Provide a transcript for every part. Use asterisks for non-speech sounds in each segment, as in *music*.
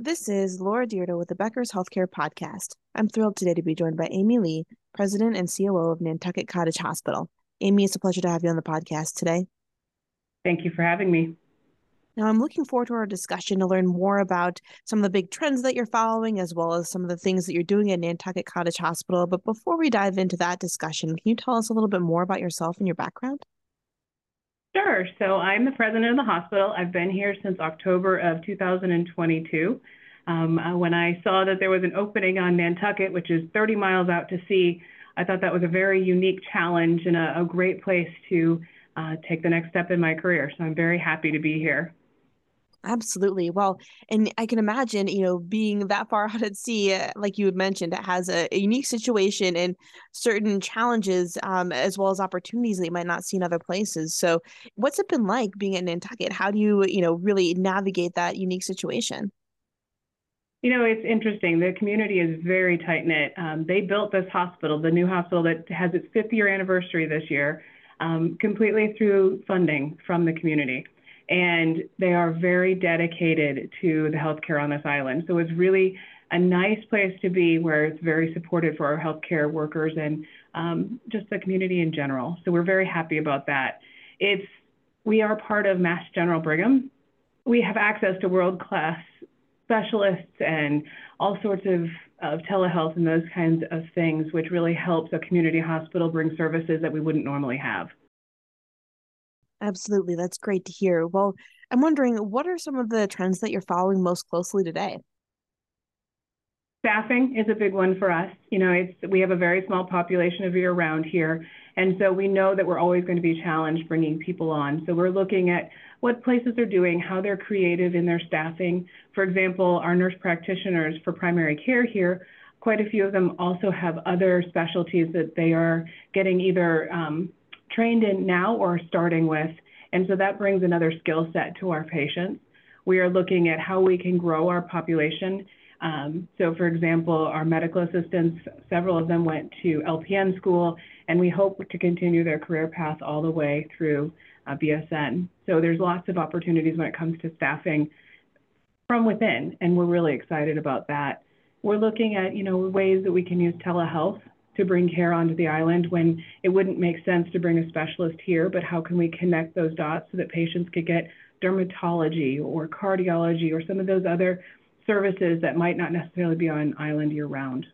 This is Laura Dyrda with the Becker's Healthcare Podcast. I'm thrilled today to be joined by Amy Lee, President and COO of Nantucket Cottage Hospital. Amy, it's a pleasure to have you on the podcast today. Thank you for having me. Now, I'm looking forward to our discussion to learn more about some of the big trends that you're following, as well as some of the things that you're doing at Nantucket Cottage Hospital. But before we dive into that discussion, can you tell us a little bit more about yourself and your background? Sure. So I'm the president of the hospital. I've been here since October of 2022. Um, uh, when I saw that there was an opening on Nantucket, which is 30 miles out to sea, I thought that was a very unique challenge and a, a great place to uh, take the next step in my career. So I'm very happy to be here. Absolutely. Well, and I can imagine, you know, being that far *laughs* out at sea, uh, like you had mentioned, it has a, a unique situation and certain challenges, um, as well as opportunities that you might not see in other places. So, what's it been like being at Nantucket? How do you, you know, really navigate that unique situation? You know, it's interesting. The community is very tight knit. Um, they built this hospital, the new hospital that has its fifth year anniversary this year, um, completely through funding from the community and they are very dedicated to the healthcare on this island. So it's really a nice place to be where it's very supported for our healthcare workers and um, just the community in general. So we're very happy about that. It's we are part of Mass General Brigham. We have access to world class specialists and all sorts of, of telehealth and those kinds of things, which really helps a community hospital bring services that we wouldn't normally have. Absolutely. That's great to hear. Well, I'm wondering what are some of the trends that you're following most closely today? Staffing is a big one for us. You know, it's we have a very small population of year round here, and so we know that we're always going to be challenged bringing people on. So we're looking at what places are doing, how they're creative in their staffing. For example, our nurse practitioners for primary care here, quite a few of them also have other specialties that they are getting either um, trained in now or starting with. And so that brings another skill set to our patients. We are looking at how we can grow our population. Um, so, for example, our medical assistants, several of them went to LPN school, and we hope to continue their career path all the way through uh, BSN. So, there's lots of opportunities when it comes to staffing from within, and we're really excited about that. We're looking at, you know, ways that we can use telehealth to bring care onto the island when it wouldn't make sense to bring a specialist here, but how can we connect those dots so that patients could get dermatology or cardiology or some of those other services that might not necessarily be on island year round.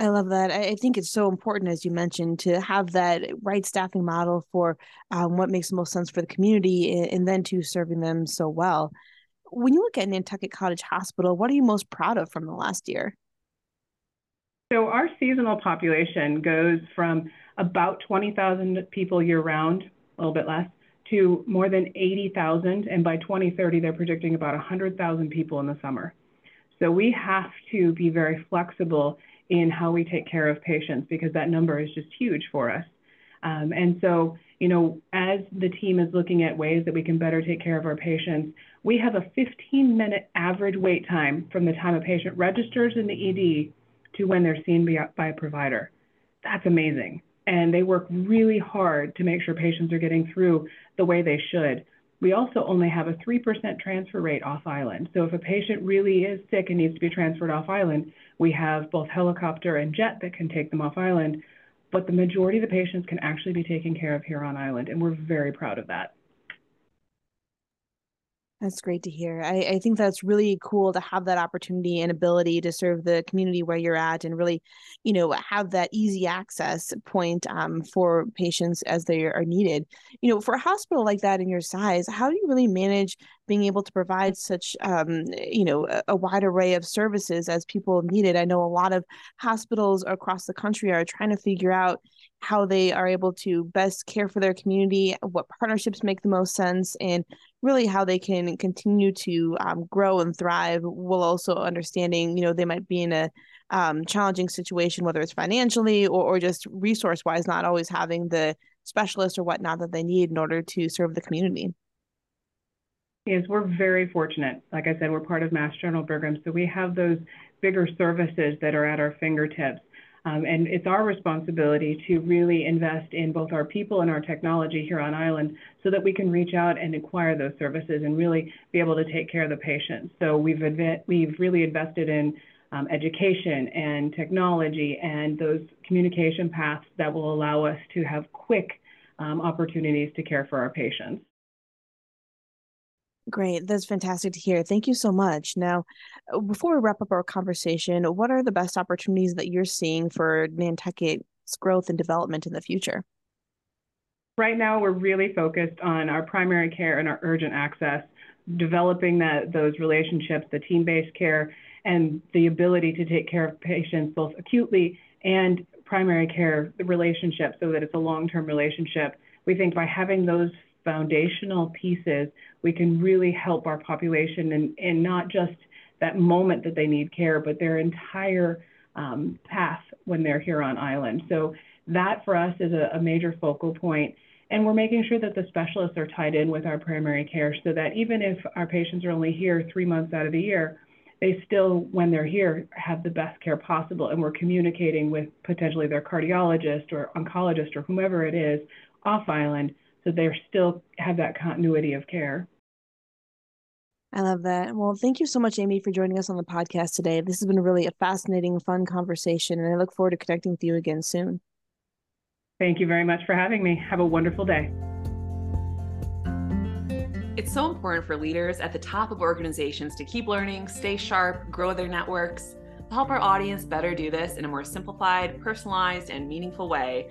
I love that. I think it's so important, as you mentioned, to have that right staffing model for um, what makes the most sense for the community and then to serving them so well. When you look at Nantucket Cottage Hospital, what are you most proud of from the last year? So our seasonal population goes from about 20,000 people year round, a little bit less, to more than 80,000. And by 2030, they're predicting about 100,000 people in the summer. So we have to be very flexible in how we take care of patients because that number is just huge for us. Um, and so, you know, as the team is looking at ways that we can better take care of our patients, we have a 15 minute average wait time from the time a patient registers in the ED to when they're seen by a provider. That's amazing. And they work really hard to make sure patients are getting through the way they should. We also only have a 3% transfer rate off island. So if a patient really is sick and needs to be transferred off island, we have both helicopter and jet that can take them off island. But the majority of the patients can actually be taken care of here on island, and we're very proud of that. That's great to hear. I, I think that's really cool to have that opportunity and ability to serve the community where you're at and really, you know, have that easy access point um, for patients as they are needed. You know, for a hospital like that in your size, how do you really manage being able to provide such, um, you know, a, a wide array of services as people need it? I know a lot of hospitals across the country are trying to figure out how they are able to best care for their community, what partnerships make the most sense, and really how they can continue to um, grow and thrive while also understanding, you know, they might be in a um, challenging situation, whether it's financially or, or just resource wise, not always having the specialist or whatnot that they need in order to serve the community. Yes, we're very fortunate. Like I said, we're part of Mass General Brigham, so we have those bigger services that are at our fingertips. Um, and it's our responsibility to really invest in both our people and our technology here on island so that we can reach out and acquire those services and really be able to take care of the patients. So we've, we've really invested in um, education and technology and those communication paths that will allow us to have quick um, opportunities to care for our patients. Great. That's fantastic to hear. Thank you so much. Now, uh, before we wrap up our conversation, what are the best opportunities that you're seeing for Nantucket's growth and development in the future? Right now, we're really focused on our primary care and our urgent access, developing that, those relationships, the team based care, and the ability to take care of patients both acutely and primary care relationship so that it's a long term relationship. We think by having those foundational pieces, we can really help our population and, and not just that moment that they need care, but their entire um, path when they're here on island. So that for us is a, a major focal point. And we're making sure that the specialists are tied in with our primary care so that even if our patients are only here three months out of the year, they still, when they're here, have the best care possible. And we're communicating with potentially their cardiologist or oncologist or whomever it is off island so they still have that continuity of care. I love that. Well, thank you so much, Amy, for joining us on the podcast today. This has been really a fascinating, fun conversation, and I look forward to connecting with you again soon. Thank you very much for having me. Have a wonderful day. It's so important for leaders at the top of organizations to keep learning, stay sharp, grow their networks. To help our audience better do this in a more simplified, personalized, and meaningful way,